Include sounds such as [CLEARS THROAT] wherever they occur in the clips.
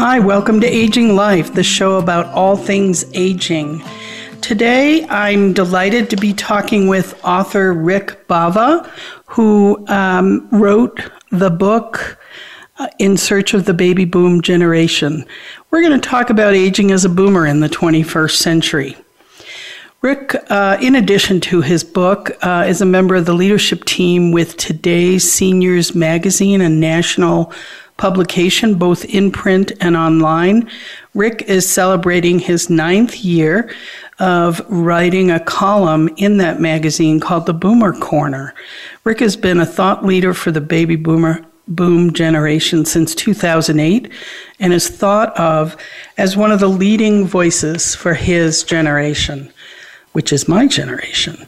Hi, welcome to Aging Life, the show about all things aging. Today, I'm delighted to be talking with author Rick Bava, who um, wrote the book uh, In Search of the Baby Boom Generation. We're going to talk about aging as a boomer in the 21st century. Rick, uh, in addition to his book, uh, is a member of the leadership team with Today's Seniors Magazine, a national publication, both in print and online. Rick is celebrating his ninth year of writing a column in that magazine called The Boomer Corner. Rick has been a thought leader for the baby boomer boom generation since 2008 and is thought of as one of the leading voices for his generation, which is my generation.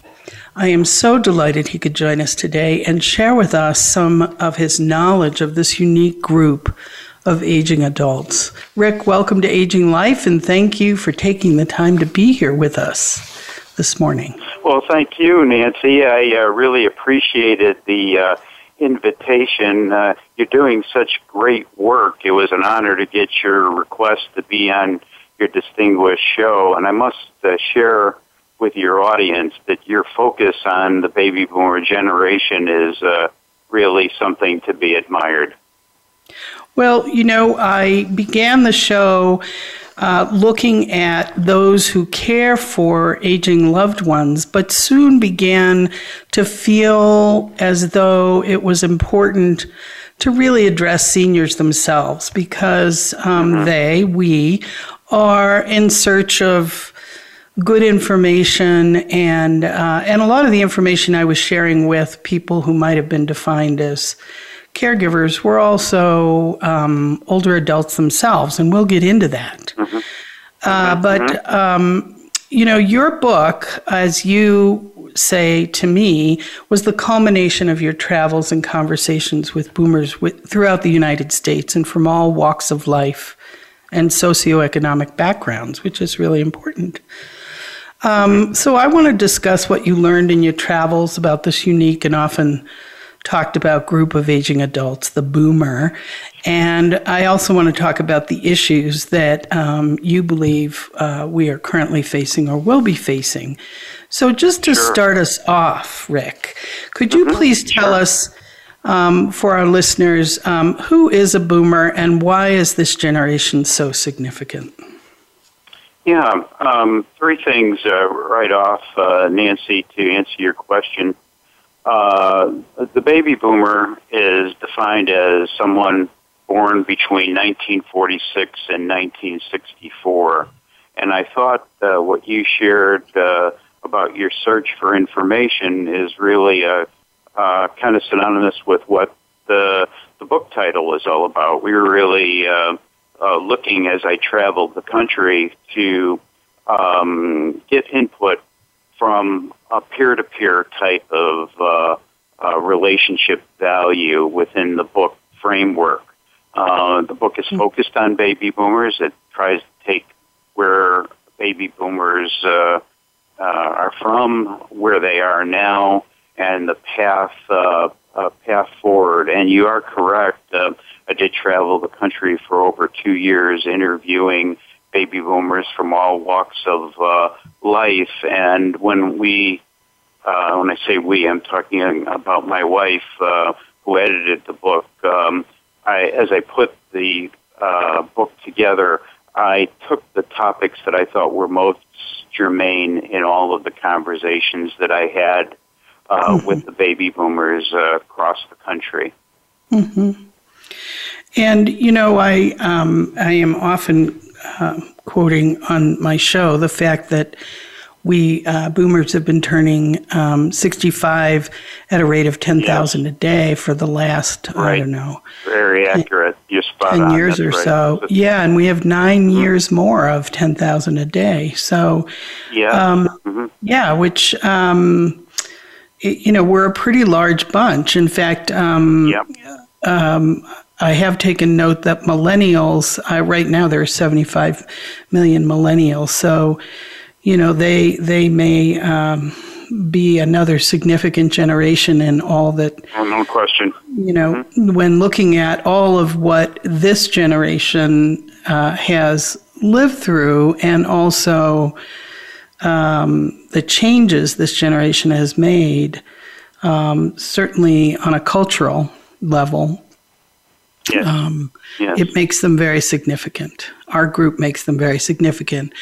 I am so delighted he could join us today and share with us some of his knowledge of this unique group of aging adults. Rick, welcome to Aging Life and thank you for taking the time to be here with us this morning. Well, thank you, Nancy. I uh, really appreciated the uh, invitation. Uh, you're doing such great work. It was an honor to get your request to be on your distinguished show, and I must uh, share with your audience that your focus on the baby boomer generation is uh, really something to be admired. Well, you know, I began the show uh, looking at those who care for aging loved ones, but soon began to feel as though it was important to really address seniors themselves because um, mm-hmm. they, we, are in search of good information and uh, and a lot of the information I was sharing with people who might have been defined as caregivers were also um, older adults themselves, and we'll get into that. Mm-hmm. Uh, mm-hmm. but mm-hmm. um, you know, your book, as you say to me, was the culmination of your travels and conversations with boomers with, throughout the United States and from all walks of life and socioeconomic backgrounds, which is really important. Um, so I want to discuss what you learned in your travels about this unique and often talked about group of aging adults, the boomer. And I also want to talk about the issues that um, you believe uh, we are currently facing or will be facing. So, just to sure. start us off, Rick, could you mm-hmm. please tell sure. us, um, for our listeners, um, who is a boomer and why is this generation so significant? Yeah, um, three things uh, right off, uh, Nancy, to answer your question. Uh, the baby boomer is defined as someone born between 1946 and 1964. And I thought uh, what you shared uh, about your search for information is really uh, uh, kind of synonymous with what the, the book title is all about. We were really uh, uh, looking as I traveled the country to um, get input from a peer-to-peer type of uh, uh, relationship value within the book framework. Uh, the book is hmm. focused on baby boomers. It tries to take where baby boomers uh, uh, are from, where they are now, and the path uh, uh, path forward. And you are correct. Uh, I did travel the country for over two years, interviewing baby boomers from all walks of uh, life. And when we, uh, when I say we, I'm talking about my wife uh, who edited the book. Um, I, as I put the uh, book together, I took the topics that I thought were most germane in all of the conversations that I had uh, mm-hmm. with the baby boomers uh, across the country. Mm-hmm. And you know, I um, I am often uh, quoting on my show the fact that we uh, boomers have been turning um, 65 at a rate of 10,000 yes. a day for the last right. I don't know. Very accurate. You're 10 on. years That's or right. so. Yeah, and we have 9 years more of 10,000 a day. So, Yeah. um, Mhm. yeah, which, um, you know, we're a pretty large bunch. In fact, um, Yep. um, I have taken note that millennials, uh, right now there are 75 million millennials. So, you know, they, they may um, be another significant generation in all that Oh, no question. you know, when looking at all of what this generation uh, has lived through and also um, the changes this generation has made, um, certainly on a cultural level, Yes. um, yes. it makes them very significant. Our group makes them very significant.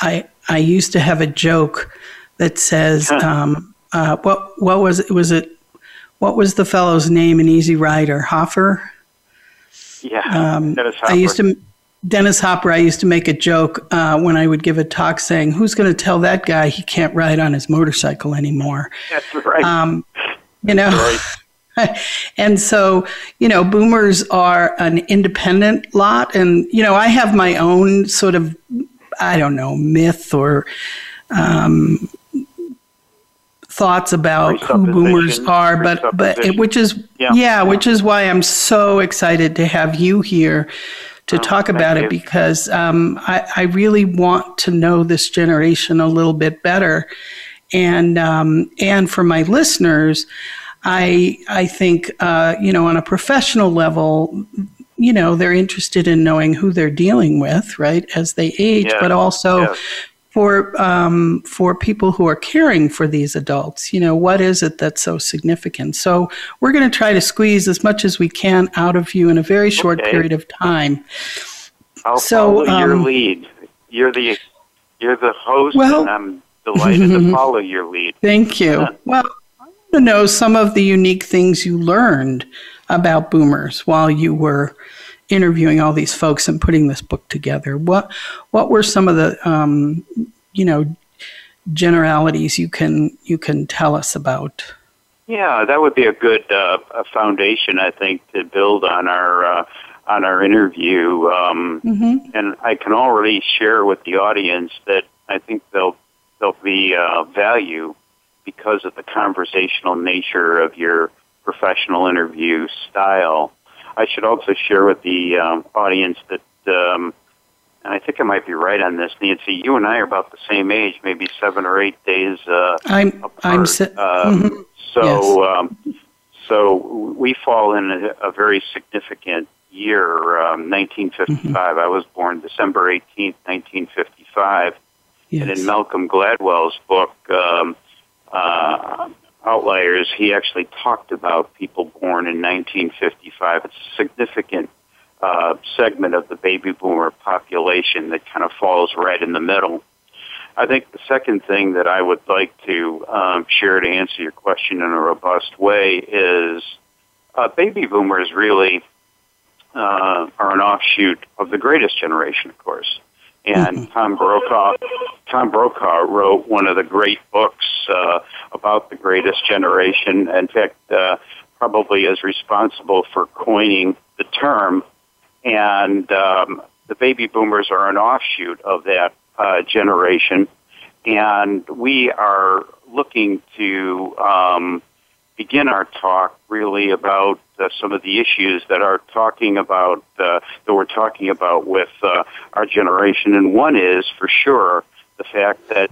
I I used to have a joke that says, um, uh, "What what was it? Was it what was the fellow's name in Easy Rider? Hoffer." yeah. Um, I used to Dennis Hopper. I used to make a joke uh, when I would give a talk saying, "Who's going to tell that guy he can't ride on his motorcycle anymore?" That's right. Um, you know. right. [LAUGHS] and so, you know, boomers are an independent lot. And, you know, I have my own sort of, I don't know, myth or um, thoughts about who boomers are, but, but it, which is, Yeah. yeah. which is why I'm so excited to have you here to Oh, talk about you. it because um, I, I really want to know this generation a little bit better. And, um, and for my listeners, I I think uh, you know on a professional level, you know they're interested in knowing who they're dealing with, right, as they age, Yes, but also yes. For um, for people who are caring for these adults, you know what is it that's so significant? So we're going to try to squeeze as much as we can out of you in a very short Okay. period of time. I'll So, follow your um, lead. You're the you're the host, Well- and I'm delighted to [LAUGHS] follow your lead. Thank you. [LAUGHS] Well, I want to know some of the unique things you learned about boomers while you were interviewing all these folks and putting this book together. What what were some of the um, you know generalities you can you can tell us about? Yeah, that would be a good uh, a foundation, I think, to build on our uh, on our interview. Um, Mm-hmm. and I can already share with the audience that I think they'll they'll be uh, value because of the conversational nature of your professional interview style. I should also share with the um, audience that, um, and I think I might be right on this, Nancy. You and I are about the same age, maybe seven or eight days uh, I'm apart. I'm si- Um, mhm. So, um, so we fall in a, a very significant year, um, 1955. I was born December 18th, 1955, and in Malcolm Gladwell's book um, uh, Outliers, he actually talked about people born in 1955. It's a significant uh, segment of the baby boomer population that kind of falls right in the middle. I think the second thing that I would like to um, share to answer your question in a robust way is uh, baby boomers really uh, are an offshoot of the greatest generation, of course. And Tom Brokaw, Tom Brokaw wrote one of the great books uh, about the greatest generation. In fact, uh, probably is responsible for coining the term. And um, the baby boomers are an offshoot of that uh, generation, and we are looking to um, begin our talk really about uh, some of the issues that are talking about uh, that we're talking about with uh, our generation, and one is for sure the fact that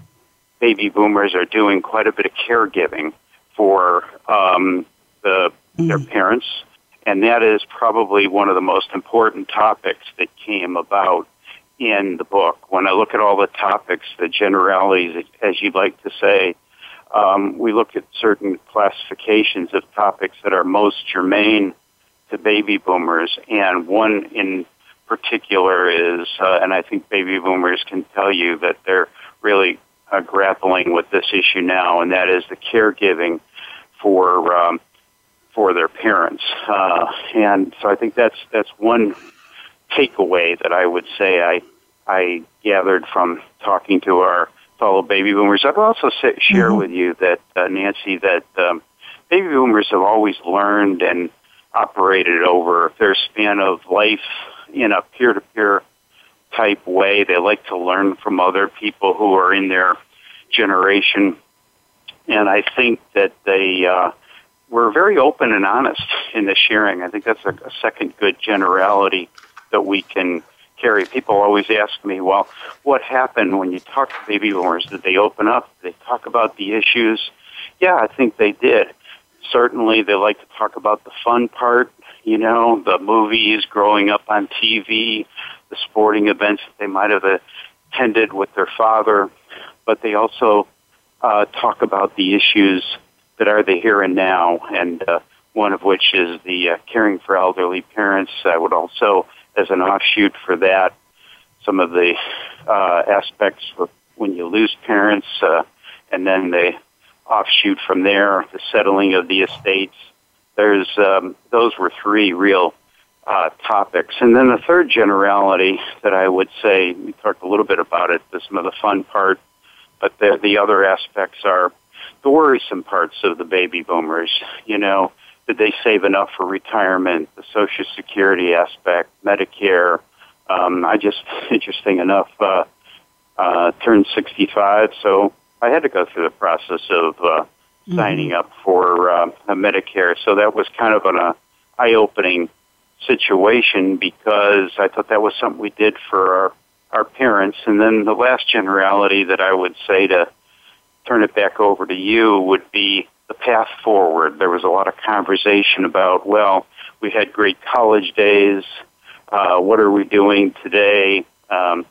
baby boomers are doing quite a bit of caregiving for um, the, their parents, and that is probably one of the most important topics that came about in the book. When I look at all the topics, the generalities, as you'd like to say, um, we look at certain classifications of topics that are most germane to baby boomers, and one in particular is, uh, and I think baby boomers can tell you that they're really uh, grappling with this issue now, and that is the caregiving for um, for their parents. Uh, and so I think that's that's one takeaway that I would say I I gathered from talking to our fellow baby boomers. I'd also say, share Mhm. with you that uh, Nancy that um, baby boomers have always learned and operated over their span of life in a peer-to-peer type way. They like to learn from other people who are in their generation, and I think that they uh, were very open and honest in the sharing. I think that's a, a second good generality that we can carry. People always ask me, well, what happened when you talk to baby boomers? Did they open up? Did they talk about the issues? Yeah, I think they did. Certainly, they like to talk about the fun part, you know, the movies, growing up on TV, the sporting events that they might have attended with their father, but they also uh, talk about the issues that are the here and now, and uh, one of which is the uh, caring for elderly parents. I would also as an offshoot for that, some of the uh, aspects of when you lose parents, uh, and then the offshoot from there, the settling of the estates. There's um, those were three real uh, topics, and then the third generality that I would say we talked a little bit about it. Some of the fun part, but the the other aspects are the worrisome parts of the baby boomers. You know, did they save enough for retirement, the Social Security aspect, Medicare? Um, I just, [LAUGHS] interesting enough, uh, uh, turned 65, so I had to go through the process of uh, mm-hmm. signing up for uh, Medicare. So that was kind of an uh, eye-opening situation because I thought that was something we did for our our parents. And then the last generality that I would say to turn it back over to you would be the path forward. There was a lot of conversation about, well, we had great college days. Uh, what are we doing today? Um,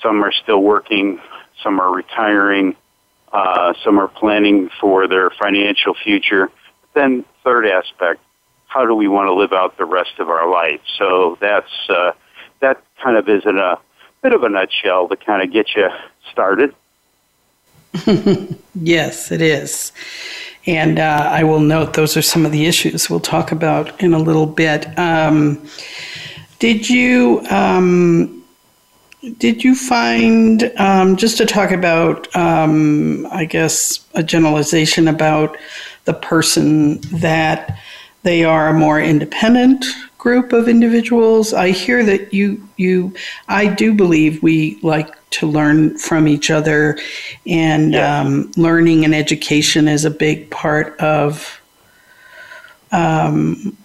some are still working, some are retiring, uh, some are planning for their financial future. Then, third aspect, how do we want to live out the rest of our life? So that's uh, that kind of is in a bit of a nutshell to kind of get you started. Yes, it is. And uh, I will note those are some of the issues we'll talk about in a little bit. Um, did you um, did you find um, just to talk about um, I guess a generalization about the person that they are more independent group of individuals? I hear that you you I do believe we like to learn from each other, and yeah. um, learning and education is a big part of um,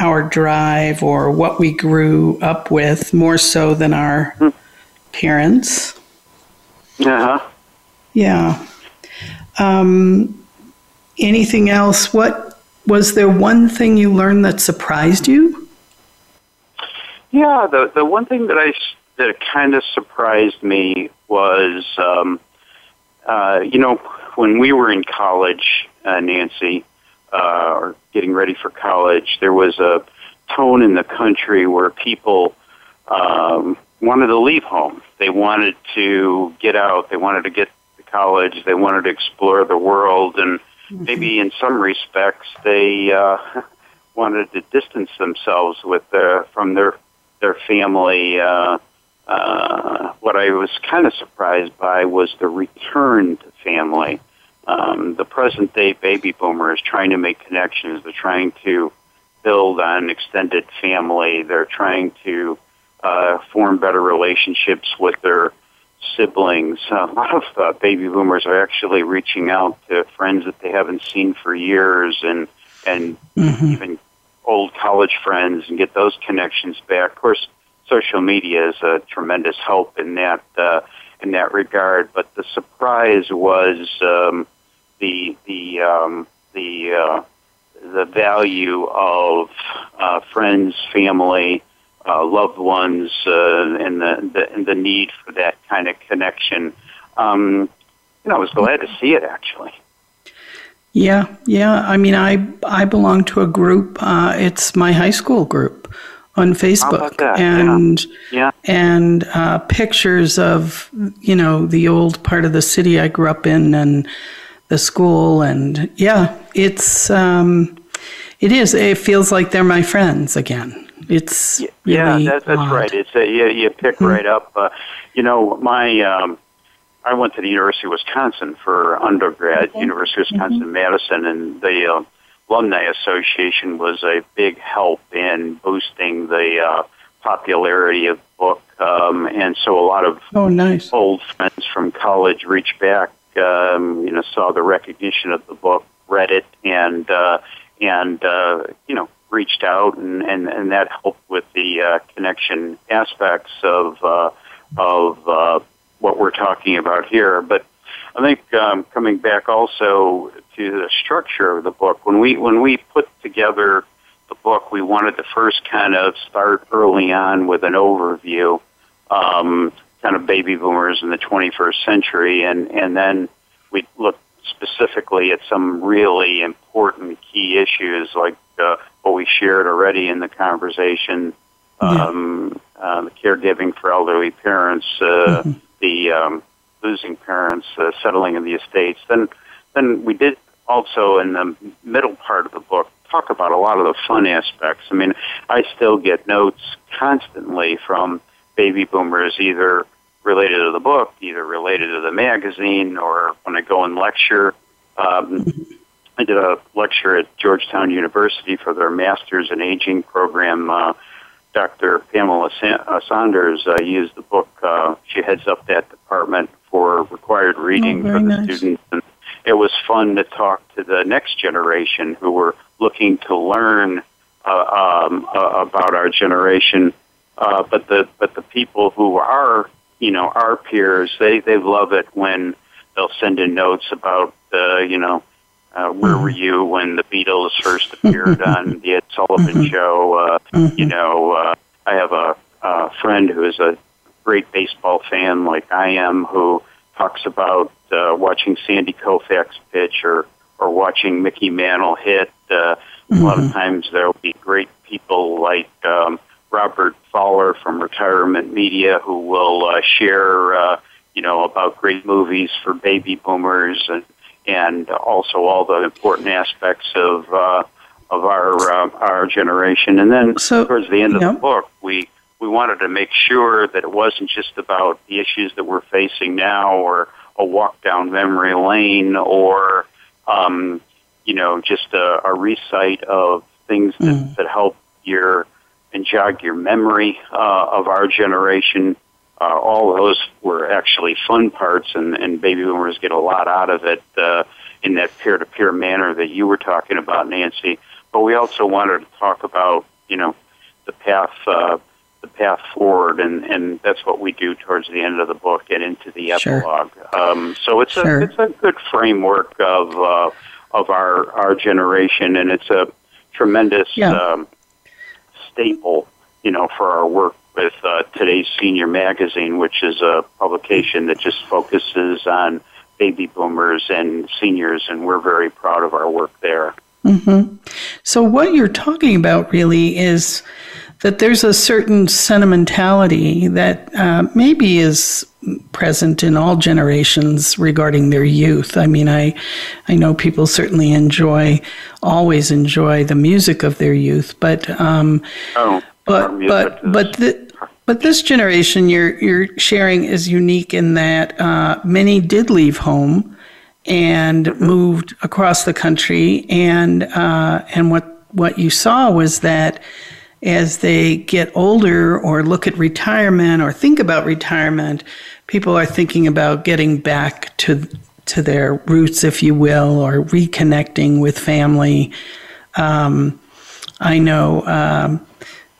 our drive or what we grew up with, more so than our mm. parents. Uh huh. Yeah. Um, anything else? What was there one thing you learned that surprised you? Yeah, the the one thing that I that kind of surprised me was, um, uh, you know, when we were in college, uh, Nancy, uh, or getting ready for college, there was a tone in the country where people um, wanted to leave home. They wanted to get out. They wanted to get to college. They wanted to explore the world, and mm-hmm. maybe in some respects, they uh, [LAUGHS] wanted to distance themselves with their from their their family. Uh, uh, what I was kind of surprised by was the return to family. Um, the present day baby boomer is trying to make connections. They're trying to build on extended family. They're trying to uh, form better relationships with their siblings. A lot of uh, baby boomers are actually reaching out to friends that they haven't seen for years, and and mm-hmm. even old college friends, and get those connections back. Of course, social media is a tremendous help in that uh, in that regard. But the surprise was um, the the um, the uh, the value of uh, friends, family, uh, loved ones, uh, and the, the and the need for that kind of connection. Um, you know, I was glad to see it actually. Yeah, yeah. I mean, I I belong to a group. Uh, it's my high school group on Facebook and yeah. Yeah. and uh, pictures of you know the old part of the city I grew up in and the school and yeah it's um, it is it feels like they're my friends again it's yeah really that, that's odd. right it's a, you, you pick mm-hmm. right up uh, you know my um, I went to the University of Wisconsin for undergrad, mm-hmm. University of Wisconsin mm-hmm. Madison, and the uh, Alumni Association was a big help in boosting the uh, popularity of the book. Um, and so a lot of oh, nice. old friends from college reached back, um, you know, saw the recognition of the book, read it, and uh, and uh, you know reached out, and, and, and that helped with the uh, connection aspects of uh, of uh, what we're talking about here. But I think um, coming back also to the structure of the book, when we when we put together the book, we wanted to first kind of start early on with an overview, um, kind of baby boomers in the 21st century, and and then we looked specifically at some really important key issues like uh, what we shared already in the conversation, um, yeah. uh, the caregiving for elderly parents, uh, mm-hmm. The um, losing parents, uh, settling in the estates. Then, then we did also in the middle part of the book talk about a lot of the fun aspects. I mean, I still get notes constantly from baby boomers, either related to the book, either related to the magazine, or when I go and lecture. Um, I did a lecture at Georgetown University for their Masters in Aging program. Uh, Dr. Pamela uh, Saunders uh, used the book. Uh, she heads up that department for required reading oh, for the nice. students. And it was fun to talk to the next generation who were looking to learn uh, um, uh, about our generation. Uh, but the but the people who are you know our peers, they they love it when they'll send in notes about uh, you know uh, where mm-hmm. were you when the Beatles first [LAUGHS] appeared on the Ed Sullivan mm-hmm. Show? Uh, mm-hmm. You know, uh, I have a, a friend who is a great baseball fan, like I am, who talks about uh, watching Sandy Koufax pitch or or watching Mickey Mantle hit. Uh, mm-hmm. A lot of mm-hmm. times there will be great people like um, Robert Fowler from Retirement Media who will uh, share, uh, you know, about great movies for baby boomers and and also all the important aspects of uh, of our uh, our generation. And then so, towards the end of the book, we we wanted to make sure that it wasn't just about the issues that we're facing now, or a walk down memory lane, or um, you know, just a, a recite of things that, mm. that help your and jog your memory uh, of our generation uh, all those were actually fun parts, and, and baby boomers get a lot out of it uh, in that peer-to-peer manner that you were talking about, Nancy. But we also wanted to talk about, you know, the path, uh, the path forward, and, and that's what we do towards the end of the book and into the epilogue. Sure. Um, so it's sure. a it's a good framework of uh, of our our generation, and it's a tremendous yeah. um, staple, you know, for our work with uh, today's Senior Magazine, which is a publication that just focuses on baby boomers and seniors, and we're very proud of our work there. Mm-hmm. So, what you're talking about really is that there's a certain sentimentality that uh, maybe is present in all generations regarding their youth. I mean, I, I know people certainly enjoy, always enjoy the music of their youth, but um, oh, but but but the, but this generation you're you're sharing is unique in that uh, many did leave home and moved across the country, and uh, and what what you saw was that as they get older or look at retirement or think about retirement, people are thinking about getting back to to their roots, if you will, or reconnecting with family. Um, I know, um,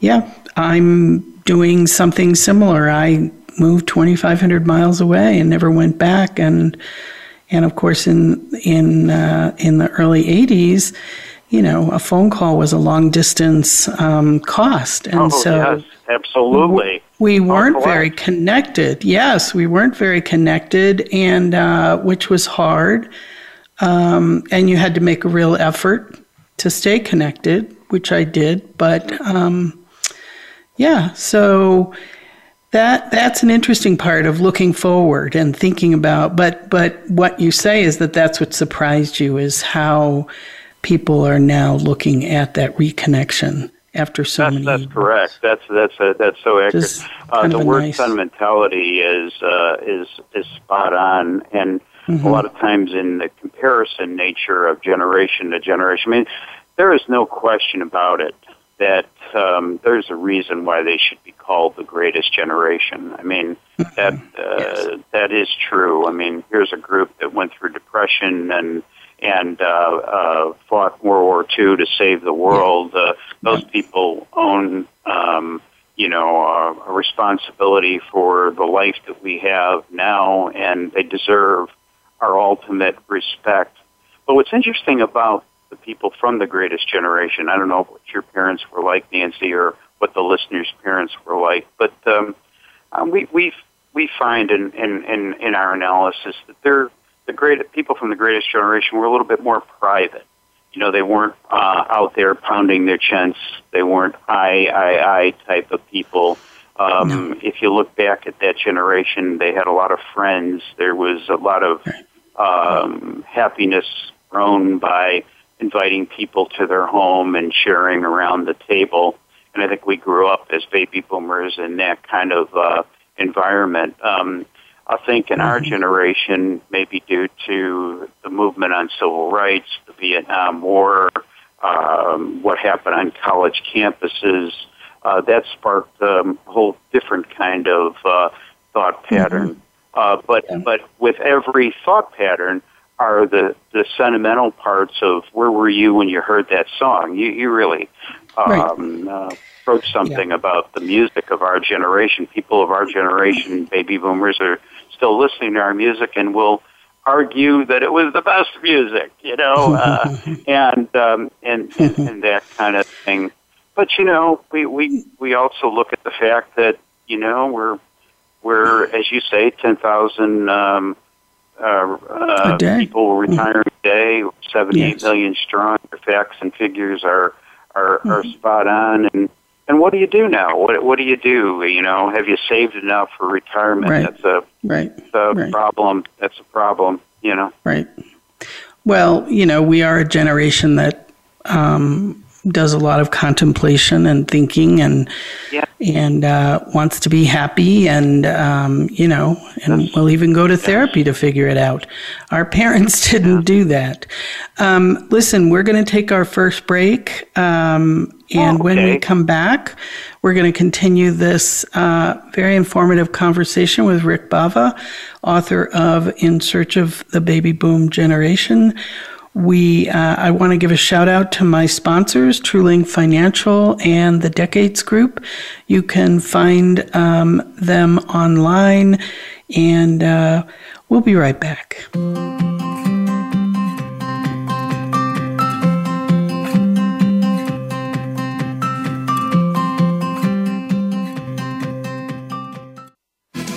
yeah, I'm doing something similar. I moved 2,500 miles away and never went back. And and of course, in in uh, in the early 80s, you know, a phone call was a long distance um, cost, and oh, so yes, absolutely. We weren't very connected. Yes, we weren't very connected, and uh, which was hard. Um, and you had to make a real effort to stay connected, which I did. But um, yeah, so that that's an interesting part of looking forward and thinking about. But but what you say is that that's what surprised you is how people are now looking at that reconnection after so that's, many. That's years. correct. That's that's a, that's so accurate. Uh, the word nice... sentimentality is uh, is is spot on, and mm-hmm. a lot of times in the comparison nature of generation to generation. I mean, there is no question about it that um, there's a reason why they should be called the greatest generation. I mean, [LAUGHS] that uh, yes. that is true. I mean, here's a group that went through depression and and uh, uh, fought World War II to save the world. Uh, those people own, um, you know, uh, a responsibility for the life that we have now, and they deserve our ultimate respect. But what's interesting about the people from the greatest generation. I don't know what your parents were like, Nancy, or what the listeners' parents were like, but um, um, we we we find in, in, in, in our analysis that they're the great people from the greatest generation were a little bit more private. You know, they weren't uh, out there pounding their chests. They weren't I I I type of people. Um, no. If you look back at that generation, they had a lot of friends. There was a lot of um, happiness grown by inviting people to their home and sharing around the table. And I think we grew up as baby boomers in that kind of uh, environment. Um, I think in our mm-hmm. generation, maybe due to the movement on civil rights, the Vietnam War, um, what happened on college campuses, uh, that sparked um, a whole different kind of uh, thought pattern. Mm-hmm. Uh, but but with every thought pattern, are the, the sentimental parts of where were you when you heard that song. You, you really um, right. uh, wrote something yeah. about the music of our generation. People of our generation, baby boomers, are still listening to our music and will argue that it was the best music, you know, uh, [LAUGHS] and, um, and, and [LAUGHS] and that kind of thing. But you know, we we we also look at the fact that you know we're we're as you say ten thousand. Um, uh, uh, people retiring today, 78 yes. million strong. The facts and figures are are, mm-hmm. are spot on. And and what do you do now? What what do you do? You know, have you saved enough for retirement? Right. That's a right. That's a right. problem. That's a problem. You know. Right. Well, you know, we are a generation that um, does a lot of contemplation and thinking and yeah. and uh, wants to be happy and um, you know and will even go to therapy to figure it out. Our parents [LAUGHS] didn't yeah. do that. Um, listen, we're going to take our first break, um, and oh, okay. when we come back, we're going to continue this uh, very informative conversation with Rick Bava, author of In Search of the Baby Boom Generation we, uh, I want to give a shout out to my sponsors, TrueLink Financial and the Decades Group. You can find um, them online, and uh, we'll be right back.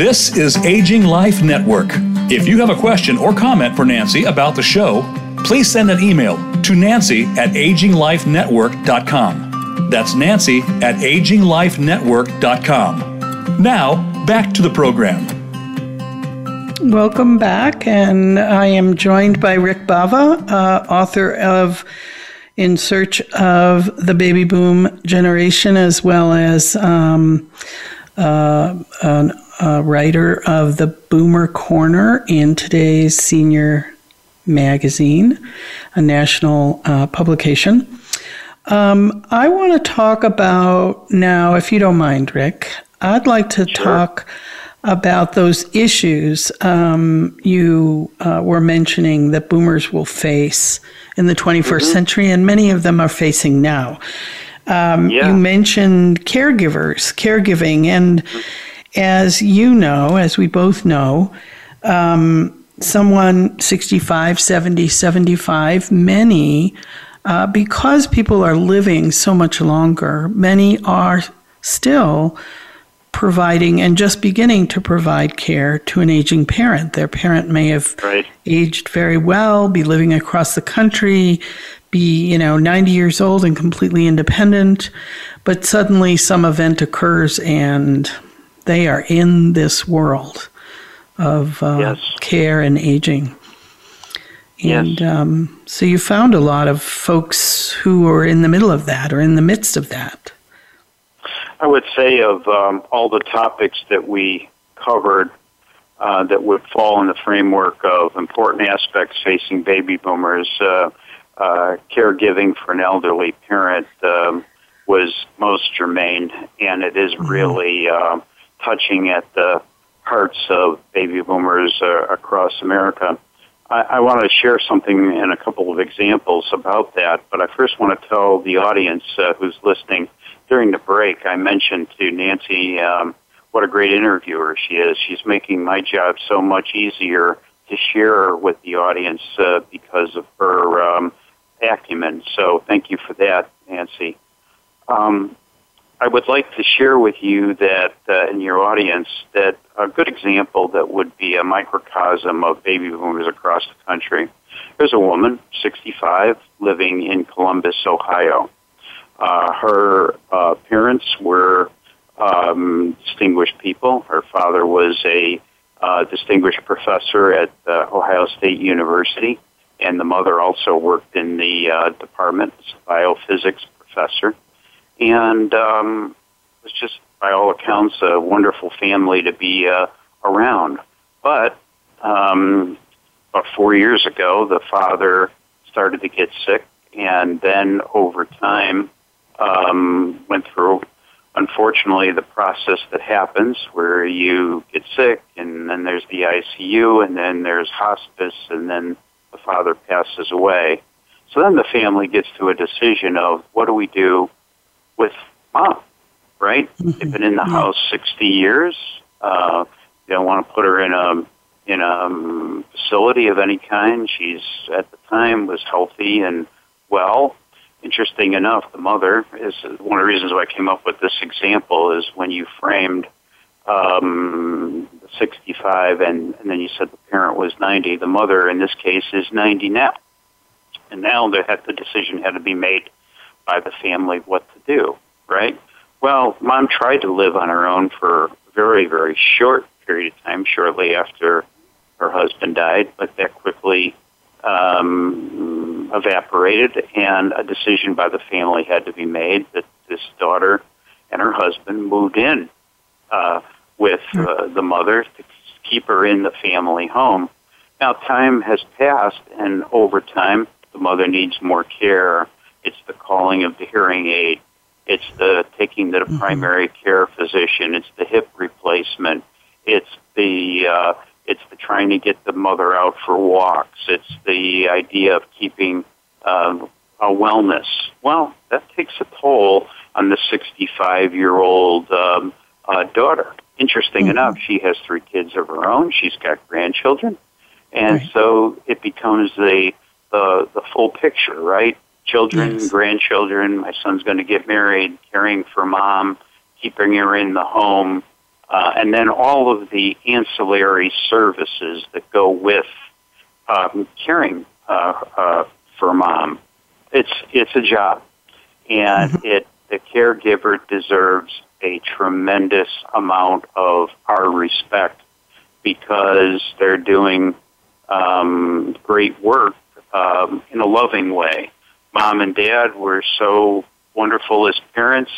This is Aging Life Network. If you have a question or comment for Nancy about the show, please send an email to nancy at aginglifenetwork.com. That's nancy at aginglifenetwork.com. Now, back to the program. Welcome back, and I am joined by Rick Bava, uh, author of in search of the baby boom generation as well as um, uh, an, a writer of the Boomer Corner in today's senior magazine, a national uh, publication. Um, I want to talk about now, if you don't mind, Rick, I'd like to sure. talk about those issues um, you uh, were mentioning that boomers will face in the 21st mm-hmm. century, and many of them are facing now. Um, yeah. You mentioned caregivers, caregiving, and as you know, as we both know, um, someone 65, 70, 75, many, uh, because people are living so much longer, many are still providing and just beginning to provide care to an aging parent. Their parent may have right. aged very well, be living across the country, be, you know, 90 years old and completely independent, but suddenly some event occurs and they are in this world of uh, yes. care and aging. And yes. um, so you found a lot of folks who are in the middle of that or in the midst of that. I would say of um, all the topics that we covered uh, that would fall in the framework of important aspects facing baby boomers, uh, uh, caregiving for an elderly parent um, was most germane, and it is mm-hmm. really uh, touching at the hearts of baby boomers uh, across America. I, I want to share something and a couple of examples about that, but I first want to tell the audience uh, who's listening. During the break, I mentioned to Nancy um, what a great interviewer she is. She's making my job so much easier to share with the audience uh, because of her um, acumen. So thank you for that, Nancy. Um, I would like to share with you that uh, in your audience that a good example that would be a microcosm of baby boomers across the country. There's a woman, 65, living in Columbus, Ohio. Uh, her uh, parents were um, distinguished people. Her father was a uh, distinguished professor at uh, Ohio State University, and the mother also worked in the uh, department as a biophysics professor and um, it was just, by all accounts, a wonderful family to be uh, around. But um, about four years ago, the father started to get sick, and then over time um, went through, unfortunately, the process that happens where you get sick, and then there's the ICU, and then there's hospice, and then the father passes away. So then the family gets to a decision of what do we do with mom, right? Mm-hmm. They've been in the house 60 years. Uh, they don't want to put her in a in a um, facility of any kind. She's at the time was healthy and well. Interesting enough, the mother is one of the reasons why I came up with this example is when you framed um, 65 and, and then you said the parent was 90. The mother in this case is 90 now. And now the, the decision had to be made by the family what to do, right? Well, mom tried to live on her own for a very, very short period of time, shortly after her husband died, but that quickly um, evaporated, and a decision by the family had to be made that this daughter and her husband moved in uh, with uh, the mother to keep her in the family home. Now, time has passed, and over time, the mother needs more care it's the calling of the hearing aid. It's the taking the mm-hmm. primary care physician. It's the hip replacement. It's the uh, it's the trying to get the mother out for walks. It's the idea of keeping uh, a wellness. Well, that takes a toll on the 65 year old um, uh, daughter. Interesting mm-hmm. enough, she has three kids of her own. She's got grandchildren, and right. so it becomes the the the full picture, right? Children, yes. grandchildren. My son's going to get married, caring for mom, keeping her in the home, uh, and then all of the ancillary services that go with um, caring uh, uh, for mom. It's it's a job, and mm-hmm. it the caregiver deserves a tremendous amount of our respect because they're doing um, great work um, in a loving way mom and dad were so wonderful as parents.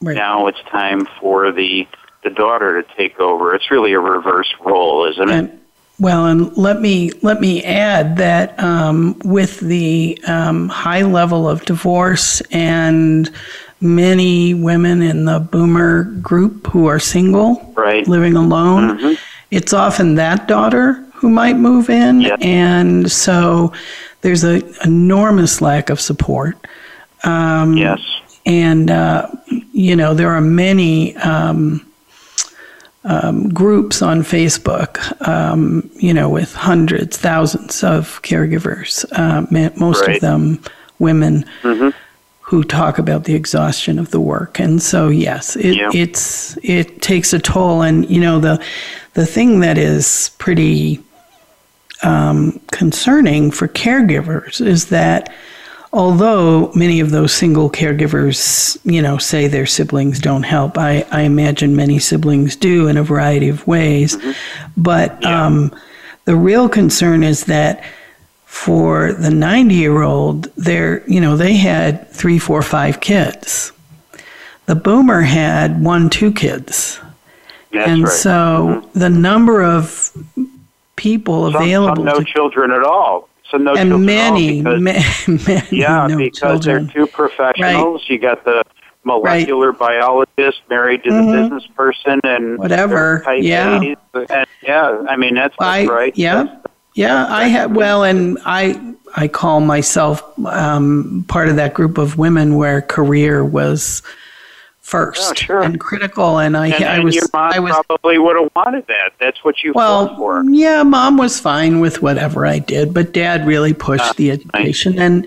Right. Now it's time for the the daughter to take over. It's really a reverse role, isn't it? Well, and let me let me add that um, with the um, high level of divorce and many women in the boomer group who are single, right. living alone, Mhm. it's often that daughter who might move in, Yep. and so there's an enormous lack of support. Um, yes. and uh, you know there are many um, um, groups on Facebook, um, you know, with hundreds, thousands of caregivers. Uh, most Right. of them women Mhm. who talk about the exhaustion of the work, and so yes, it, Yeah. it's it takes a toll. And you know the the thing that is pretty um, concerning for caregivers is that although many of those single caregivers, you know, say their siblings don't help, I, I imagine many siblings do in a variety of ways. But um, the real concern is that for the 90 year old, they're, you know, they had three, four, five kids. The boomer had one, two kids. That's and right. so the number of people some, available some no to children at all. Some no children and many, at all because, ma- [LAUGHS] many yeah, no because children. they're two professionals. You got the molecular biologist married to Mhm. the business person and Whatever, yeah. A's, and yeah, I mean that's, I that's right. yeah That's- yeah I have well and I I call myself um, part of that group of women where career was first Oh, sure. and critical and I and, I and was mom I was probably would have wanted that. That's what you well for. yeah mom was fine with whatever I did but dad really pushed Ah, the education and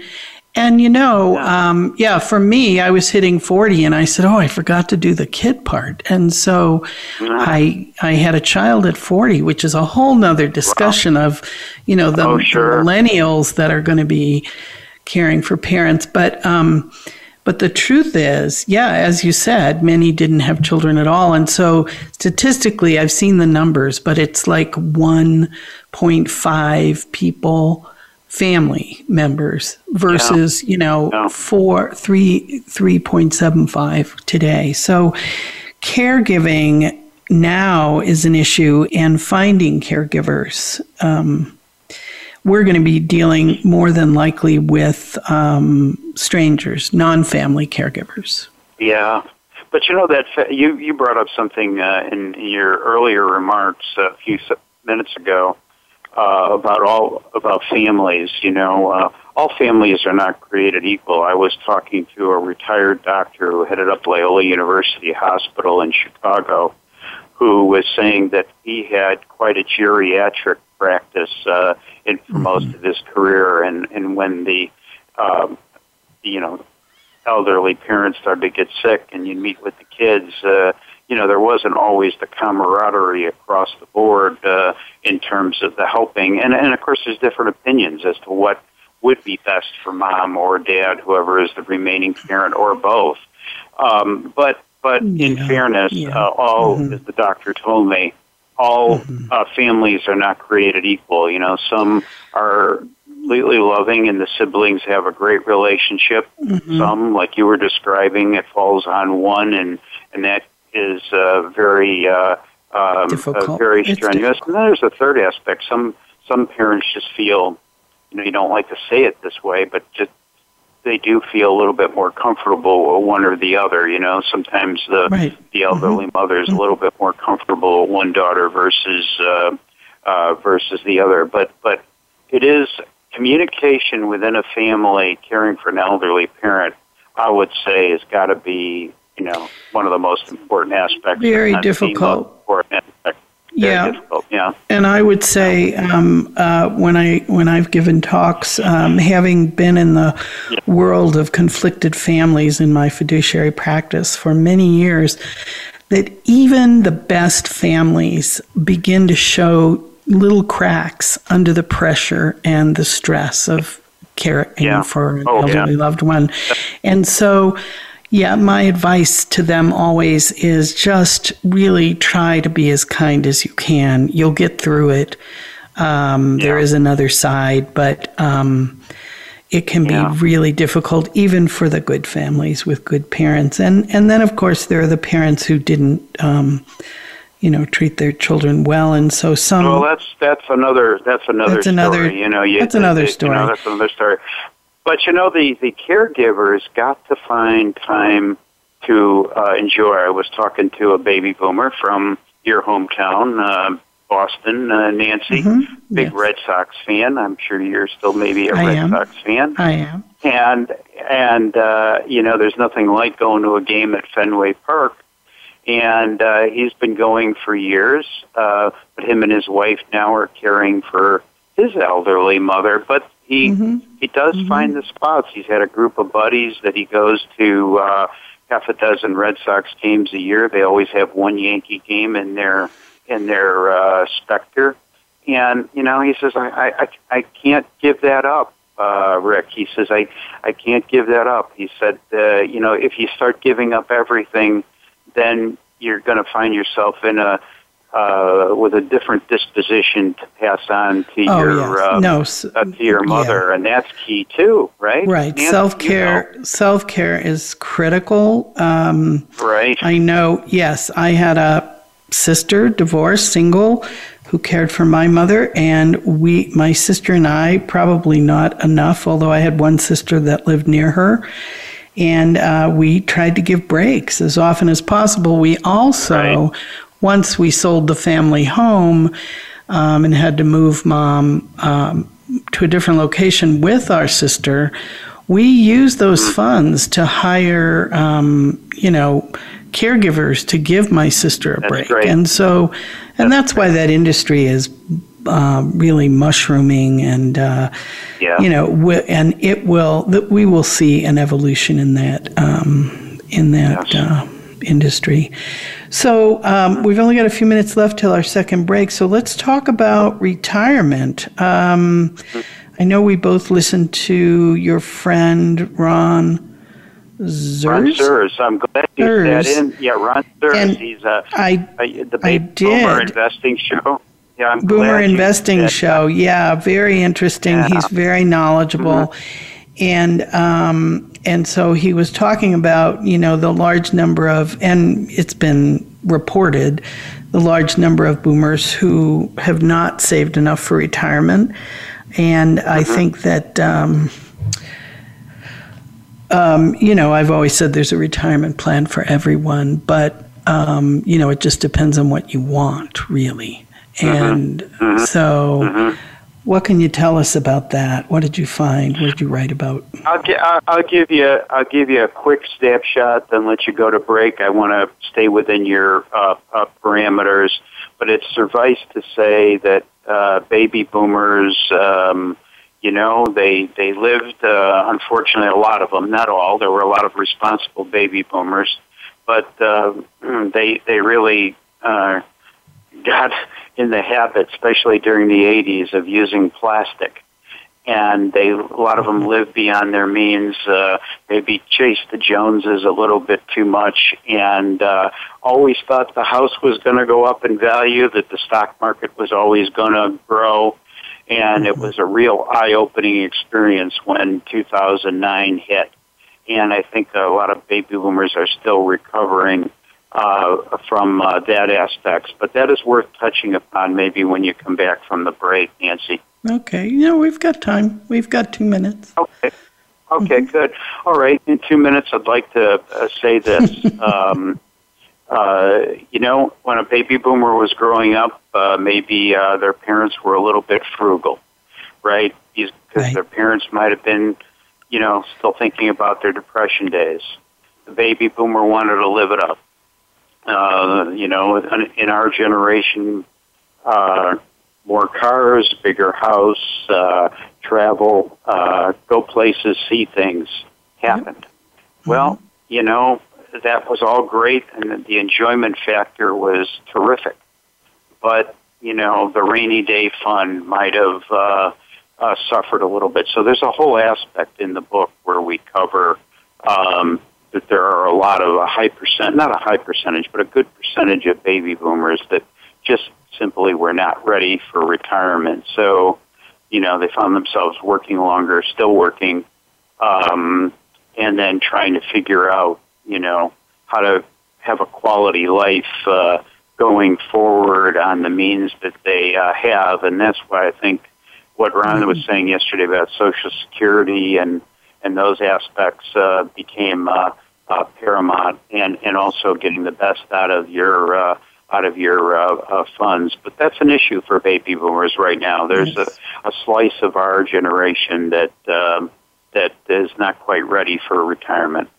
and you know Yeah. um, yeah for me I was hitting 40 and I said oh I forgot to do the kid part and so I I had a child at 40, which is a whole nother discussion of, you know, the, Oh, the millennials that are going to be caring for parents. But um, but the truth is, yeah, as you said, many didn't have children at all, and so statistically, I've seen the numbers, but it's like 1.5 people family members versus you know Yeah. four three three point seven five today. So caregiving now is an issue and finding caregivers um, we're going to be dealing more than likely with um, strangers non-family caregivers Yeah, but you know that fa- you you brought up something uh, in your earlier remarks a few minutes ago uh, about all about families. You know, uh, all families are not created equal. I was talking to a retired doctor who headed up Loyola University Hospital in Chicago, who was saying that he had quite a geriatric practice uh, in for most of his career, and and when the um, you know elderly parents started to get sick and you meet with the kids, uh, you know, there wasn't always the camaraderie across the board uh, in terms of the helping. And, and of course, there's different opinions as to what would be best for mom or dad, whoever is the remaining parent, or both. Um, but but in fairness, yeah. uh, all, Mhm. as the doctor told me, all Mm-hmm. uh, families are not created equal. You know, some are completely loving and the siblings have a great relationship. Mm-hmm. Some, like you were describing, it falls on one, and and that is uh, very uh, um, uh, very strenuous. And then there's a third aspect. Some some parents just feel, you know, you don't like to say it this way, but just they do feel a little bit more comfortable one or the other. You know, sometimes the Right. the elderly mother is a little bit more comfortable one daughter versus uh, uh, versus the other. But but it is communication within a family caring for an elderly parent. I would say has got to be you know one of the most important aspects. Very if not the most difficult. important aspect. Yeah. difficult. Yeah. And I would say um, uh, when I when I've given talks, um, having been in the world of conflicted families in my fiduciary practice for many years, that even the best families begin to show little cracks under the pressure and the stress of caring Yeah. for an Oh, yeah. elderly loved one, and so. Yeah, my advice to them always is just really try to be as kind as you can. You'll get through it. Um, Yeah. is another side, but um, it can Yeah. be really difficult, even for the good families with good parents. And and then of course there are the parents who didn't, um, you know, treat their children well, and so some. Well, that's that's another that's another That's another- You know, you, that's another you know, story. that's another story. But you know, the the caregivers got to find time to uh, enjoy. I was talking to a baby boomer from your hometown, uh, Boston, uh, Nancy, Mhm, big yes. Red Sox fan. I'm sure you're still maybe a I Red am. Sox fan. I am. and and uh, you know, there's nothing like going to a game at Fenway Park. And uh, he's been going for years, uh, but him and his wife now are caring for his elderly mother. But he Mhm. he does find the spots. He's had a group of buddies that he goes to uh, half a dozen Red Sox games a year. They always have one Yankee game in their in their uh, Spectre, and you know he says I I I, I can't give that up. Uh, Rick, he says I I can't give that up. He said uh, you know if you start giving up everything, then you're going to find yourself in a uh, with a different disposition to pass on to Oh your yes. uh, no. s- uh, to your yeah. mother, and that's key too, right? Right. Self care. Self care is critical. Um, right? I know. Yes, I had a sister, divorced, single, who cared for my mother, and we, my sister and I, probably not enough. Although I had one sister that lived near her, and uh, we tried to give breaks as often as possible. We also, Right. Once we sold the family home um, and had to move mom um, to a different location with our sister, we used those funds to hire, um, you know, caregivers to give my sister a That's break. great. And so, and that's why that industry is um, really mushrooming and, uh, Yeah. you know, wi- and it will, that we will see an evolution in that, um, in that, Yes. uh, industry. So um, we've only got a few minutes left till our second break. So let's talk about retirement. Um, I know we both listened to your friend Ron Ron Zers. Zers. I'm glad you Zers. said in. Yeah, Ron Zers. And He's uh, I uh, the I Big Boomer. Investing Show. Yeah, I'm Boomer Investing Show. Yeah, very interesting. Yeah. Mm-hmm. He's very knowledgeable. And um, and so he was talking about, you know, the large number of and it's been reported the large number of boomers who have not saved enough for retirement. And I Mm-hmm. think that um, um, you know, I've always said there's a retirement plan for everyone, but um, you know, it just depends on what you want, really. And so, what can you tell us about that? What did you find? What did you write about? I'll, I'll give you I'll give you a quick snapshot, then let you go to break. I want to stay within your uh, uh, parameters, but it's suffice to say that uh, baby boomers, um, you know, they they lived. Uh, unfortunately, a lot of them, not all. There were a lot of responsible baby boomers, but uh, [CLEARS THROAT] they they really uh, got in the habit, especially during the 80s, of using plastic and they a lot of them live beyond their means. Uh, maybe chased the Joneses a little bit too much, and uh, always thought the house was going to go up in value, that the stock market was always going to grow, and it was a real eye-opening experience when 2009 hit. And I think a lot of baby boomers are still recovering uh, from uh, that aspects, but that is worth touching upon maybe when you come back from the break, Nancy. Okay, you know, we've got time. We've got two minutes. Okay. Okay, good. All right. In two minutes, I'd like to uh, say this. [LAUGHS] um, uh, you know, when a baby boomer was growing up, uh, maybe uh, their parents were a little bit frugal, right? Because Right. their parents might have been, you know, still thinking about their depression days. The baby boomer wanted to live it up. Uh, you know, in- our generation, uh, more cars, bigger house, uh, travel, uh, go places, see things happened. Well, you know, that was all great and the enjoyment factor was terrific. But, you know, the rainy day fun might have uh, uh, suffered a little bit. So there's a whole aspect in the book where we cover um, that there are a lot of a high percent, not a high percentage, but a good percentage of baby boomers that just simply were not ready for retirement. So you know, they found themselves working longer, still working, um, and then trying to figure out, you know, how to have a quality life uh, going forward on the means that they uh, have, and that's why I think what Ron was saying yesterday about Social Security and and those aspects uh, became uh, uh, paramount, and and also getting the best out of your uh, out of your uh, uh, funds. But that's an issue for baby boomers right now. There's yes. a, a slice of our generation that um, that is not quite ready for retirement.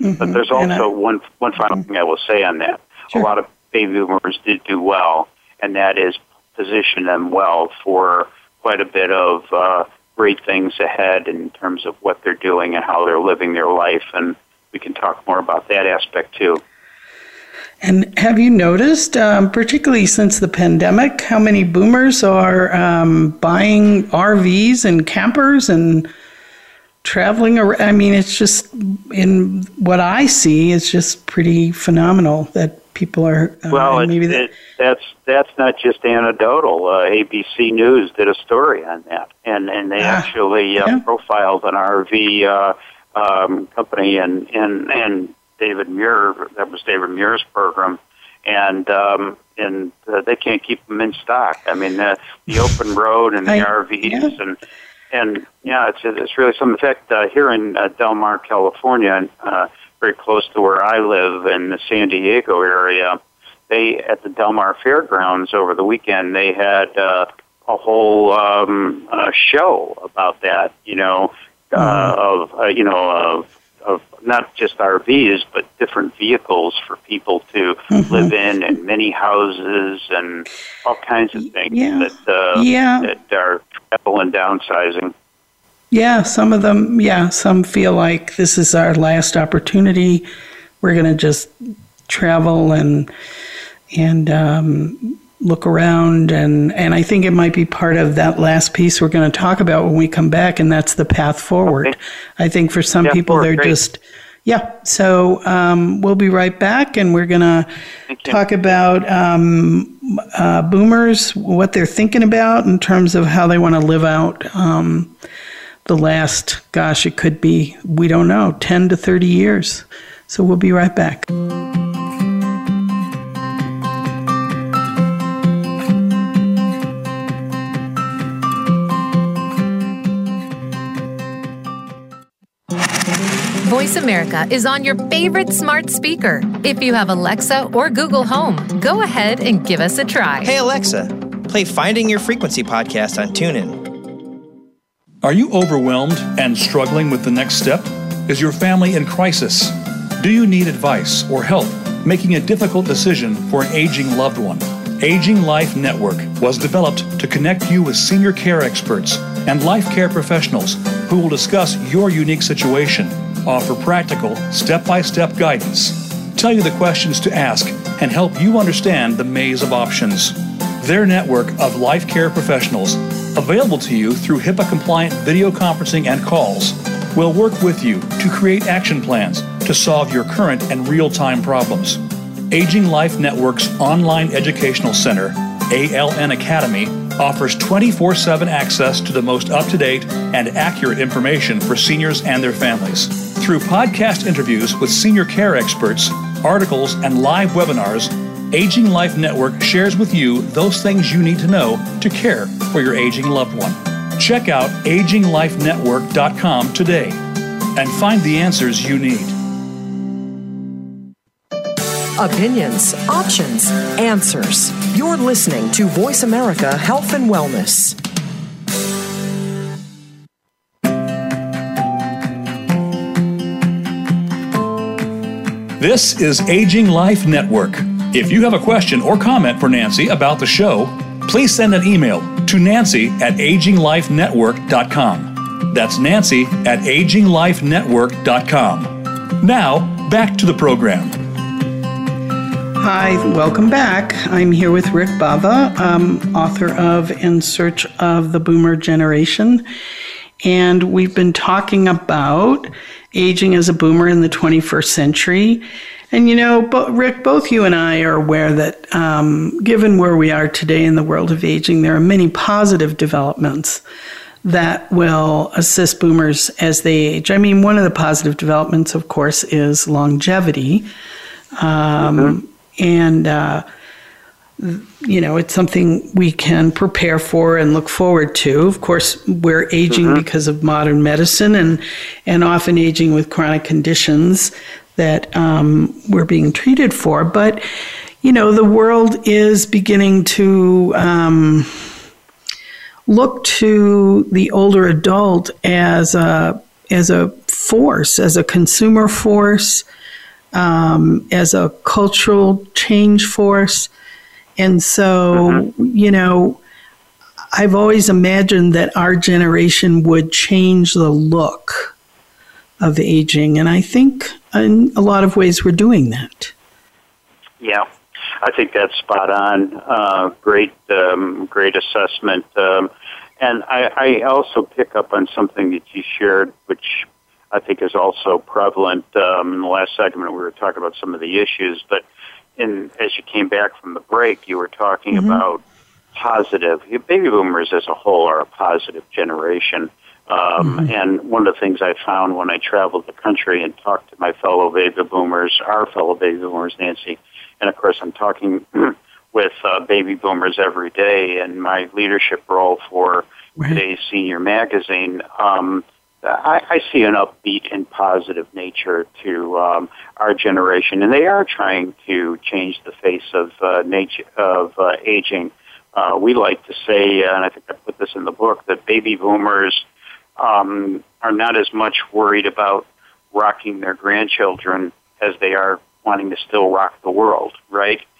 Mm-hmm. But there's also I, one one final mm-hmm. thing I will say on that. Sure. A lot of baby boomers did do well, and that is position them well for quite a bit of uh, great things ahead in terms of what they're doing and how they're living their life. And we can talk more about that aspect too. And have you noticed, um, particularly since the pandemic, how many boomers are um, buying RVs and campers and traveling around? I mean, it's just in what I see, it's just pretty phenomenal that people are. Uh, well, maybe it, it, that's that's not just anecdotal. Uh, ABC News did a story on that, and and they ah, actually uh, yeah. profiled an RV uh, um, company and and and David Muir. That was David Muir's program, and um, and uh, they can't keep them in stock. I mean, uh, the open [LAUGHS] road and the I, RVs yeah. and and yeah, it's it's really some. effect uh, here in uh, Del Mar, California, uh, very close to where I live in the San Diego area, they at the Del Mar Fairgrounds over the weekend they had uh, a whole um, uh, show about that. You know, uh, mm-hmm. of uh, you know of of not just RVs but different vehicles for people to mm-hmm. live in and many houses and all kinds of things yeah. that uh, yeah. that are travel and downsizing. Yeah, some of them, yeah, some feel like this is our last opportunity. We're going to just travel and and um, look around and and I think it might be part of that last piece we're going to talk about when we come back, and that's the path forward. Okay. I think for some yeah, people forward, they're great. just yeah. So um, we'll be right back, and we're going to talk about um, uh, boomers, what they're thinking about in terms of how they want to live out um, the last, gosh, it could be, we don't know, 10 to 30 years. So we'll be right back. Voice America is on your favorite smart speaker. If you have Alexa or Google Home, go ahead and give us a try. Hey, Alexa, play Finding Your Frequency podcast on TuneIn. Are you overwhelmed and struggling with the next step? Is your family in crisis? Do you need advice or help making a difficult decision for an aging loved one? Aging Life Network was developed to connect you with senior care experts and life care professionals who will discuss your unique situation, offer practical, step by step guidance, tell you the questions to ask, and help you understand the maze of options. Their network of life care professionals available to you through HIPAA compliant video conferencing and calls, We'll work with you to create action plans to solve your current and real time problems. Aging Life Network's online educational center, ALN Academy, offers 24 7 access to the most up to date and accurate information for seniors and their families. Through podcast interviews with senior care experts, articles, and live webinars, Aging Life Network shares with you those things you need to know to care for your aging loved one. Check out aginglifenetwork.com today and find the answers you need. Opinions, options, answers. You're listening to Voice America Health and Wellness. This is Aging Life Network. If you have a question or comment for Nancy about the show, please send an email to nancy at aginglifenetwork.com. That's nancy at aginglifenetwork.com. Now, back to the program. Hi, welcome back. I'm here with Rick Bava, um, author of In Search of the Boomer Generation. And we've been talking about aging as a boomer in the 21st century. And you know, bo- Rick, both you and I are aware that um, given where we are today in the world of aging, there are many positive developments that will assist boomers as they age. I mean, one of the positive developments, of course, is longevity. Um, mm-hmm. And, uh, you know, it's something we can prepare for and look forward to. Of course, we're aging mm-hmm. because of modern medicine and, and often aging with chronic conditions that um, we're being treated for. But, you know, the world is beginning to um, look to the older adult as a, as a force, as a consumer force, um, as a cultural change force. And so, mm-hmm. you know, I've always imagined that our generation would change the look of aging. And I think in a lot of ways we're doing that. Yeah, I think that's spot on. Uh, great, um, great assessment. Um, and I, I also pick up on something that you shared, which I think is also prevalent. Um, in the last segment, we were talking about some of the issues, but in, as you came back from the break, you were talking mm-hmm. about positive. Baby boomers as a whole are a positive generation. Um, mm-hmm. And one of the things I found when I traveled the country and talked to my fellow baby boomers, our fellow baby boomers, Nancy, and of course I'm talking [CLEARS THROAT] with uh, baby boomers every day in my leadership role for right. today's senior magazine. Um, I, I see an upbeat and positive nature to um, our generation, and they are trying to change the face of uh, nature of uh, aging. Uh, we like to say, and I think I put this in the book, that baby boomers um, are not as much worried about rocking their grandchildren as they are wanting to still rock the world, right? [LAUGHS]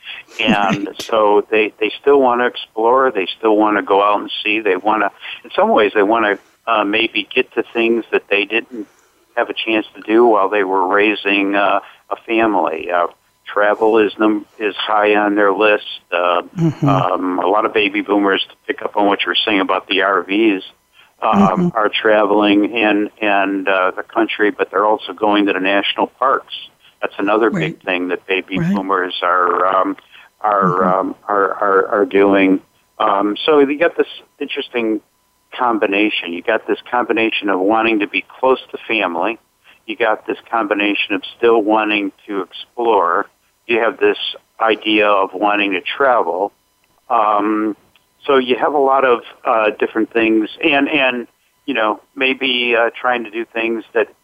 And so they they still want to explore. They still want to go out and see. They want to, in some ways, they want to uh, maybe get to things that they didn't have a chance to do while they were raising uh, a family. Uh, travel is num- is high on their list. Uh, mm-hmm. um, a lot of baby boomers, to pick up on what you were saying about the RVs, um, mm-hmm. are traveling in and uh, the country, but they're also going to the national parks. That's another right. big thing that baby right. boomers are um, are, mm-hmm. um, are are are doing. Um, so you got this interesting combination. You got this combination of wanting to be close to family. You got this combination of still wanting to explore. You have this idea of wanting to travel. Um, so you have a lot of uh, different things, and and you know maybe uh, trying to do things that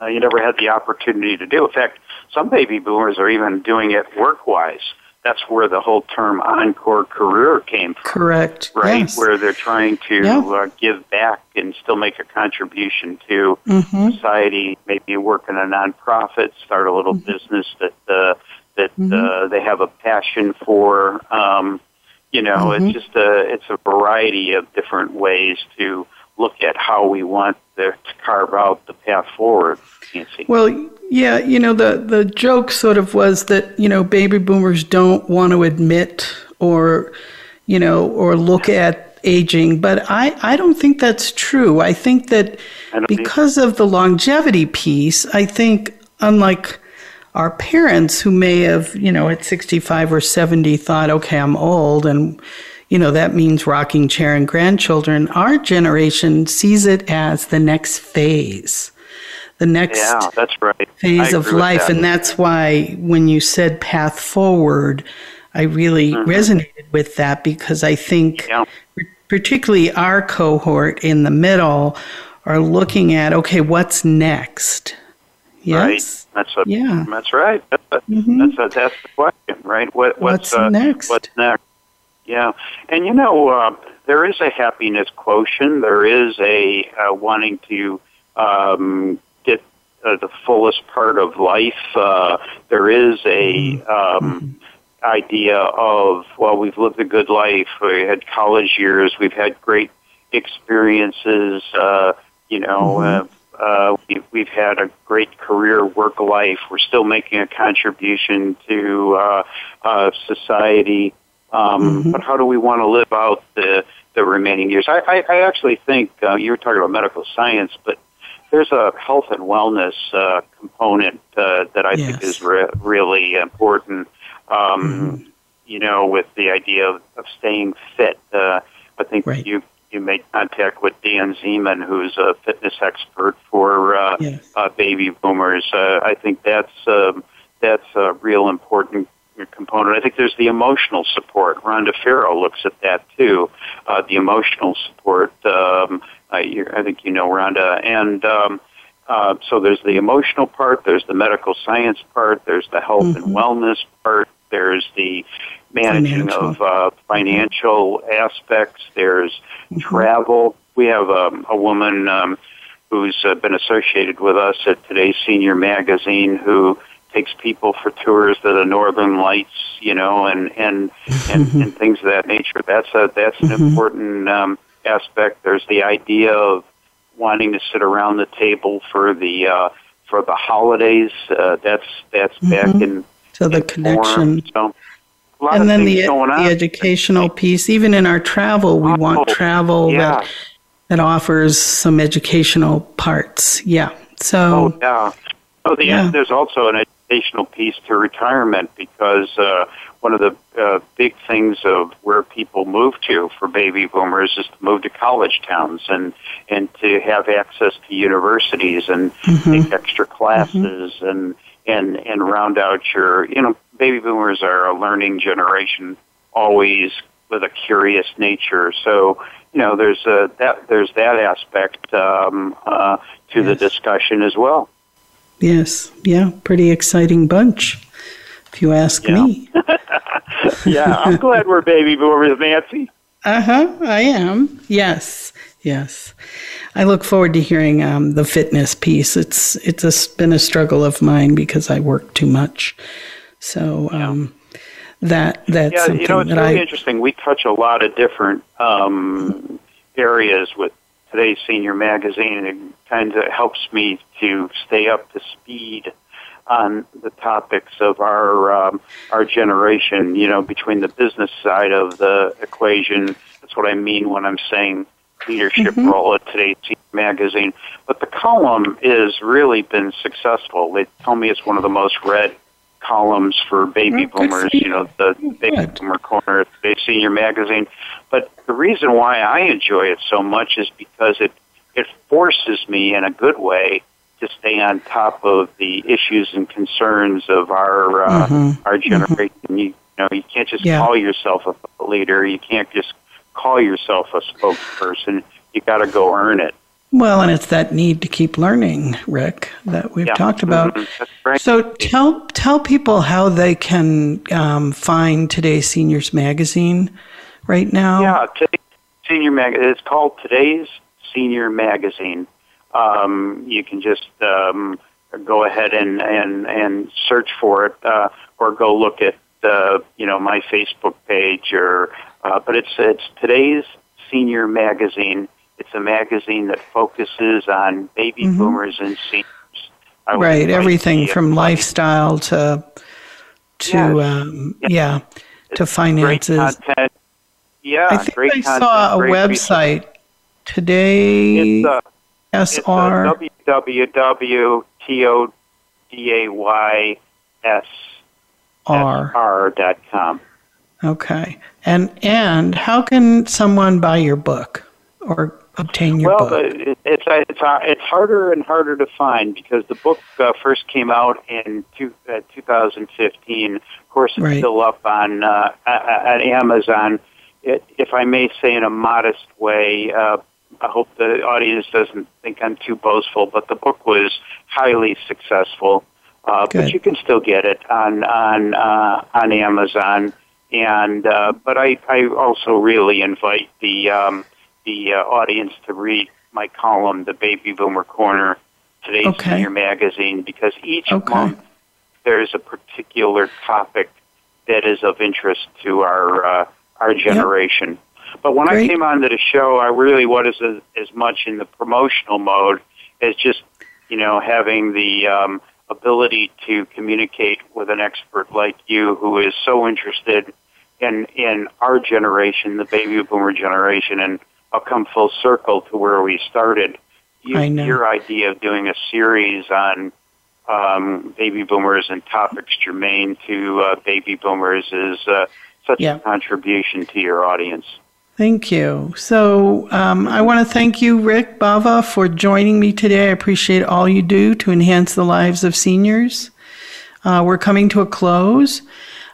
uh, you never had the opportunity to do. In fact, some baby boomers are even doing it work wise that's where the whole term encore career came from. Correct. Right? Yes. Where they're trying to yeah. uh, give back and still make a contribution to mm-hmm. society, maybe work in a nonprofit, start a little mm-hmm. business that uh, that mm-hmm. uh, they have a passion for. Um, you know, it's mm-hmm. just a it's a variety of different ways to look at how we want to carve out the path forward. Nancy. Well, yeah, you know, the, the joke sort of was that, you know, baby boomers don't want to admit or, you know, or look at aging, but I, I don't think that's true. I think that because of the longevity piece, I think unlike our parents who may have, you know, at 65 or 70 thought, okay, I'm old and, you know, that means rocking chair and grandchildren. Our generation sees it as the next phase the next yeah, that's right. phase of life. And that's why when you said path forward, I really mm-hmm. resonated with that because I think, yeah. particularly our cohort in the middle, are looking at okay, what's next? Yes. Right. That's a, yeah. That's right. That's a, mm-hmm. that's, a, that's the question, right? What, what's, what's uh, next? What's next? Yeah, and you know, uh, there is a happiness quotient. There is a uh, wanting to um, get uh, the fullest part of life. Uh, there is a mm-hmm. um, mm-hmm. idea of well, we've lived a good life. We had college years. We've had great experiences. Uh, you know. Mm-hmm. Uh, uh, we, we've had a great career, work life. We're still making a contribution to uh, uh, society. Um, mm-hmm. But how do we want to live out the the remaining years? I, I, I actually think uh, you were talking about medical science, but there's a health and wellness uh, component uh, that I Yes. think is re- really important. Um, Mm-hmm. You know, with the idea of, of staying fit. Uh, I think Right. you you made contact with Dan Zeman, who's a fitness expert for uh, Yes. uh, baby boomers. Uh, I think that's um, that's a real important component. I think there's the emotional support. Rhonda Farrow looks at that too. Uh, the emotional support. Um, I, I think you know Rhonda, and um, uh, so there's the emotional part. There's the medical science part. There's the health and wellness part. There's the managing Financial. of uh, financial aspects. There's travel. We have um, a woman um, who's uh, been associated with us at today's Senior Magazine who takes people for tours to the Northern Lights, you know, and and and, and things of that nature. That's a that's an important um, aspect. There's the idea of wanting to sit around the table for the uh, for the holidays. Uh, that's that's back in So the in connection. form. So And then the, the on. educational piece, even in our travel, we want Oh, travel yeah. that, that offers some educational parts. Yeah. So, Oh yeah. Oh, the, Yeah. there's also an educational piece to retirement because uh, one of the uh, big things of where people move to for baby boomers is to move to college towns and and to have access to universities and Mm-hmm. take extra classes and and and round out your you know baby boomers are a learning generation always with a curious nature so you know there's a that there's that aspect um, uh, to the discussion as well yes. Yeah. Pretty exciting bunch, if you ask Yeah. me. [LAUGHS] yeah, I'm glad we're baby boomers, Nancy. Uh huh. I am. Yes. Yes. I look forward to hearing um, the fitness piece. It's it's a, been a struggle of mine because I work too much. So um, that that's Yeah, you know, it's really I interesting. We touch a lot of different um, areas with today's senior magazine, and it kind of helps me to stay up to speed on the topics of our um, our generation. You know, between the business side of the equation, that's what I mean when I'm saying leadership Mm-hmm. role at today's senior magazine. But the column has really been successful. They tell me it's one of the most read columns for baby Oh, boomers. you. Know, the baby good. boomer corner today's senior magazine. But the reason why I enjoy it so much is because it it forces me in a good way to stay on top of the issues and concerns of our uh, our generation. You, you know, you can't just Mm-hmm. Yeah. call yourself a leader. You can't just call yourself a spokesperson. You got to go earn it. Well, and it's that need to keep learning, Rick, that we've Yeah. talked about. Mhm. Right. So tell tell people how they can um, find today's Seniors Magazine right now. Yeah, today, senior mag. It's called today's Senior Magazine. Um, you can just um, go ahead and, and, and search for it, uh, or go look at uh, you know my Facebook page, or uh, but it's it's today's Senior Magazine. It's a magazine that focuses on baby boomers and seniors. Mm-hmm. right, everything uh, from lifestyle to to Yes. um, yeah to finances. Yeah, I think great I content, saw a great research. website today. It's, uh, It's SR. R. dot com. Okay. And and how can someone buy your book or obtain your Well, book? it- it's uh, it's uh, it's harder and harder to find because the book uh, first came out in two, uh, 2015. Of course, it's Right. still up on uh, at Amazon. It, if I may say, in a modest way, uh, I hope the audience doesn't think I'm too boastful, but the book was highly successful. Uh, Good. but you can still get it on on uh, on Amazon. And uh, but I, I also really invite the um, the uh, audience to read my column, The Baby Boomer Corner, today's Okay. Senior Magazine, because each Okay. month there's a particular topic that is of interest to our uh, our generation. But when I Great. came onto the show, I really was as, as much in the promotional mode as just you know having the um, ability to communicate with an expert like you who is so interested in in our generation, the baby boomer generation, and I'll come full circle to where we started. you, your idea of doing a series on um, baby boomers and topics germane to uh, baby boomers is uh, such Yeah. a contribution to your audience. Thank you. So um, I want to thank you, Rick Bava, for joining me today. I appreciate all you do to enhance the lives of seniors. Uh, we're coming to a close.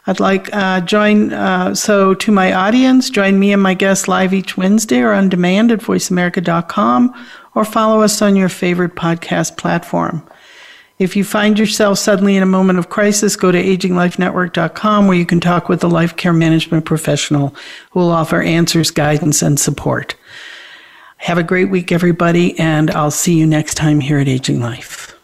I'd like uh, join uh, so to my audience, join me and my guests live each Wednesday or on demand at voiceamerica.com or follow us on your favorite podcast platform. If you find yourself suddenly in a moment of crisis, go to aginglifenetwork.com where you can talk with a life care management professional who will offer answers, guidance, and support. Have a great week, everybody, and I'll see you next time here at Aging Life.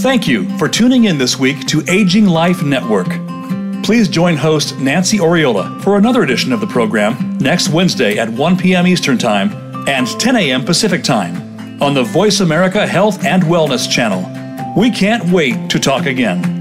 Thank you for tuning in this week to Aging Life Network. Please join host Nancy Oriola for another edition of the program next Wednesday at 1 p.m. Eastern Time and 10 a.m. Pacific Time on the Voice America Health and Wellness channel. We can't wait to talk again.